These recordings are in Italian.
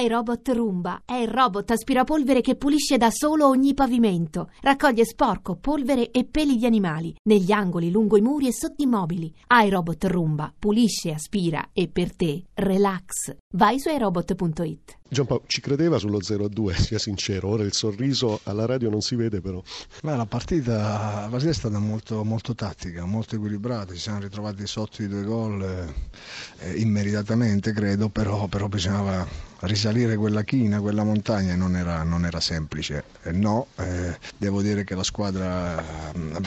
iRobot Roomba è il robot aspirapolvere che pulisce da solo ogni pavimento. Raccoglie sporco, polvere e peli di animali negli angoli, lungo i muri e sotto i mobili. iRobot Roomba pulisce, aspira e per te relax. Vai su iRobot.it. Giampaolo ci credeva sullo 0 a 2, sia sincero. Ora il sorriso alla radio non si vede, però. Beh, la, partita, la partita è stata molto, molto tattica, molto equilibrata. Ci siamo ritrovati sotto i due gol eh, immeritatamente, credo, però, però bisognava risalire quella china, quella montagna non era, non era semplice. Eh, no, eh, devo dire che la squadra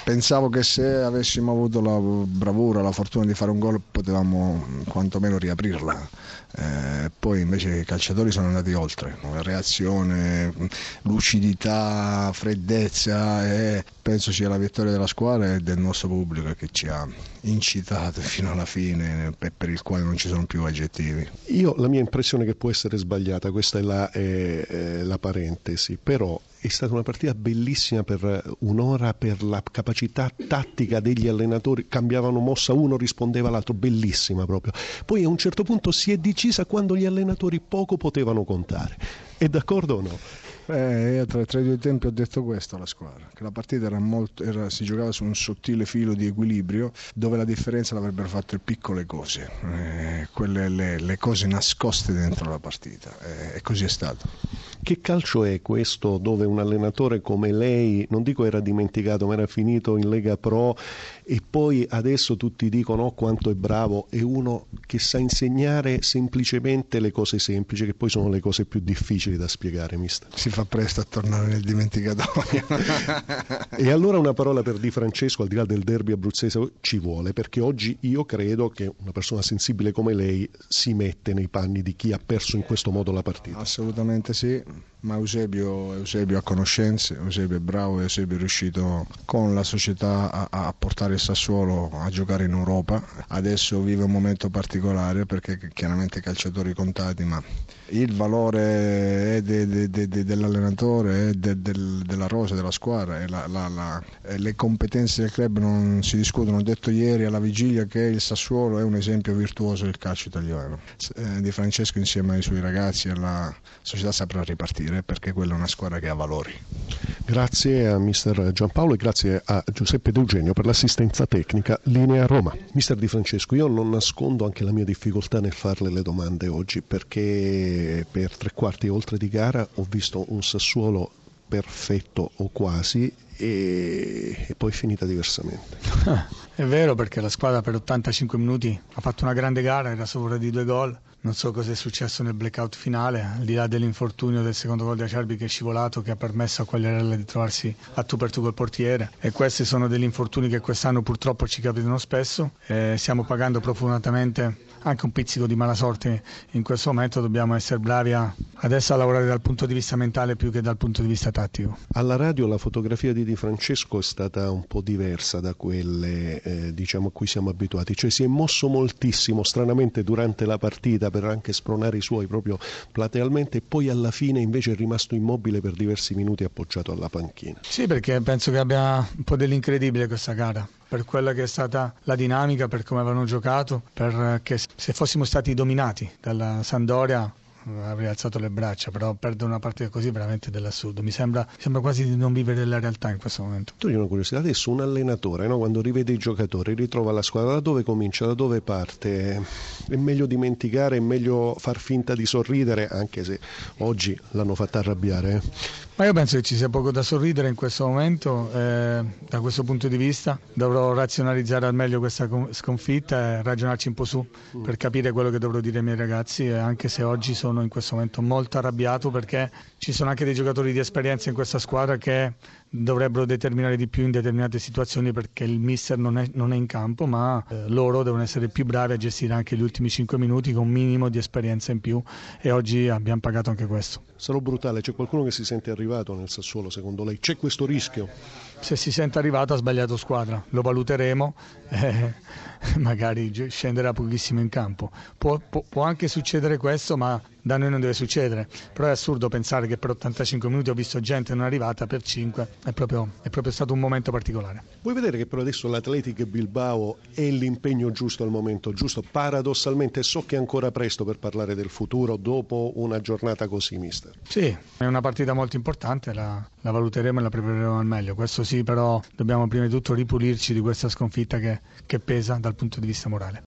pensavo che se avessimo avuto la bravura, la fortuna di fare un gol potevamo quantomeno riaprirla. Eh, poi invece i calciatori sono andati oltre, reazione, lucidità, freddezza e penso sia la vittoria della squadra e del nostro pubblico che ci ha incitato fino alla fine e per il quale non ci sono più aggettivi. Io la mia impressione che può essere sbagliata, questa è la, è, è la parentesi, però è stata una partita bellissima per un'ora per la capacità tattica degli allenatori, cambiavano mossa, uno rispondeva all'altro, bellissima proprio. Poi a un certo punto si è decisa quando gli allenatori poco potevano contare. È d'accordo o no? Eh, io tra, tra, i due tempi ho detto questo alla squadra, che la partita era molto, era, si giocava su un sottile filo di equilibrio dove la differenza l'avrebbero fatto le piccole cose, eh, quelle, le, le, cose nascoste dentro la partita eh, e così è stato. Che calcio è questo dove un allenatore come lei, non dico era dimenticato, ma era finito in Lega Pro e poi adesso tutti dicono oh, quanto è bravo, è uno che sa insegnare semplicemente le cose semplici, che poi sono le cose più difficili da spiegare, mister. Si fa presto a tornare nel dimenticatoio. e allora una parola per Di Francesco, al di là del derby abruzzese, ci vuole, perché oggi io credo che una persona sensibile come lei si mette nei panni di chi ha perso in questo modo la partita. Assolutamente sì ma Eusebio, Eusebio, ha conoscenze, Eusebio è bravo, Eusebio è riuscito con la società a, a, portare il Sassuolo a giocare in Europa, adesso vive un momento particolare perché chiaramente calciatori contati, ma il valore è de, de, de, dell'allenatore, è della rosa, della squadra, la, la, la, le competenze del club non si discutono, ho detto ieri alla vigilia che il Sassuolo è un esempio virtuoso del calcio italiano, eh, Di Francesco insieme ai suoi ragazzi e alla società saprà ripartire dire perché quella è una squadra che ha valori. Grazie a mister Giampaolo e grazie a Giuseppe D'Eugenio per l'assistenza tecnica Linea Roma. Mister Di Francesco, io non nascondo anche la mia difficoltà nel farle le domande oggi perché per tre quarti oltre di gara ho visto un Sassuolo perfetto o quasi e, e poi finita diversamente. È vero perché la squadra per 85 minuti ha fatto una grande gara, era sopra di due gol non so cosa è successo nel blackout finale, al di là dell'infortunio del secondo gol di Acerbi che è scivolato, che ha permesso a Quagliarella di trovarsi a tu per tu col portiere. E questi sono degli infortuni che quest'anno purtroppo ci capitano spesso. E stiamo pagando profondamente anche un pizzico di mala sorte in questo momento, dobbiamo essere bravi a, adesso a lavorare dal punto di vista mentale più che dal punto di vista tattico. Alla radio la fotografia di Di Francesco è stata un po' diversa da quelle eh, diciamo, a cui siamo abituati, cioè si è mosso moltissimo stranamente durante la partita per anche spronare i suoi proprio platealmente e poi alla fine invece è rimasto immobile per diversi minuti appoggiato alla panchina. Sì, perché penso che abbia un po' dell'incredibile questa gara per quella che è stata la dinamica, per come avevano giocato, perché se fossimo stati dominati dalla Sandoria avrei alzato le braccia, però perdere una partita così è veramente dell'assurdo. Mi sembra, sembra, quasi di non vivere la realtà in questo momento. Tu hai una curiosità, adesso un allenatore, no? quando rivede i giocatori, ritrova la squadra, da dove comincia, da dove parte? È meglio dimenticare, è meglio far finta di sorridere, anche se oggi l'hanno fatta arrabbiare. Eh? Ma io penso che ci sia poco da sorridere in questo momento, eh, da questo punto di vista. Dovrò razionalizzare al meglio questa sconfitta e ragionarci un po' su per capire quello che dovrò dire ai miei ragazzi, anche se oggi sono in questo momento molto arrabbiato perché ci sono anche dei giocatori di esperienza in questa squadra che dovrebbero determinare di più in determinate situazioni perché il mister non è, non è in campo, ma eh, loro devono essere più bravi a gestire anche gli ultimi 5 minuti con un minimo di esperienza in più e oggi abbiamo pagato anche questo. Sarò brutale, c'è qualcuno che si sente arrivato nel Sassuolo secondo lei? C'è questo rischio? Se si sente arrivato ha sbagliato squadra, lo valuteremo, eh, magari scenderà pochissimo in campo. Può, può, può anche succedere questo, ma da noi non deve succedere. Però è assurdo pensare che per 85 minuti ho visto gente non arrivata per 5 è proprio, è proprio stato un momento particolare. Vuoi vedere che per adesso l'Atletic Bilbao è l'impegno giusto al momento giusto? Paradossalmente so che è ancora presto per parlare del futuro dopo una giornata così, mister. Sì, è una partita molto importante, la, la valuteremo e la prepareremo al meglio. Questo sì, però dobbiamo prima di tutto ripulirci di questa sconfitta che, che pesa dal punto di vista morale.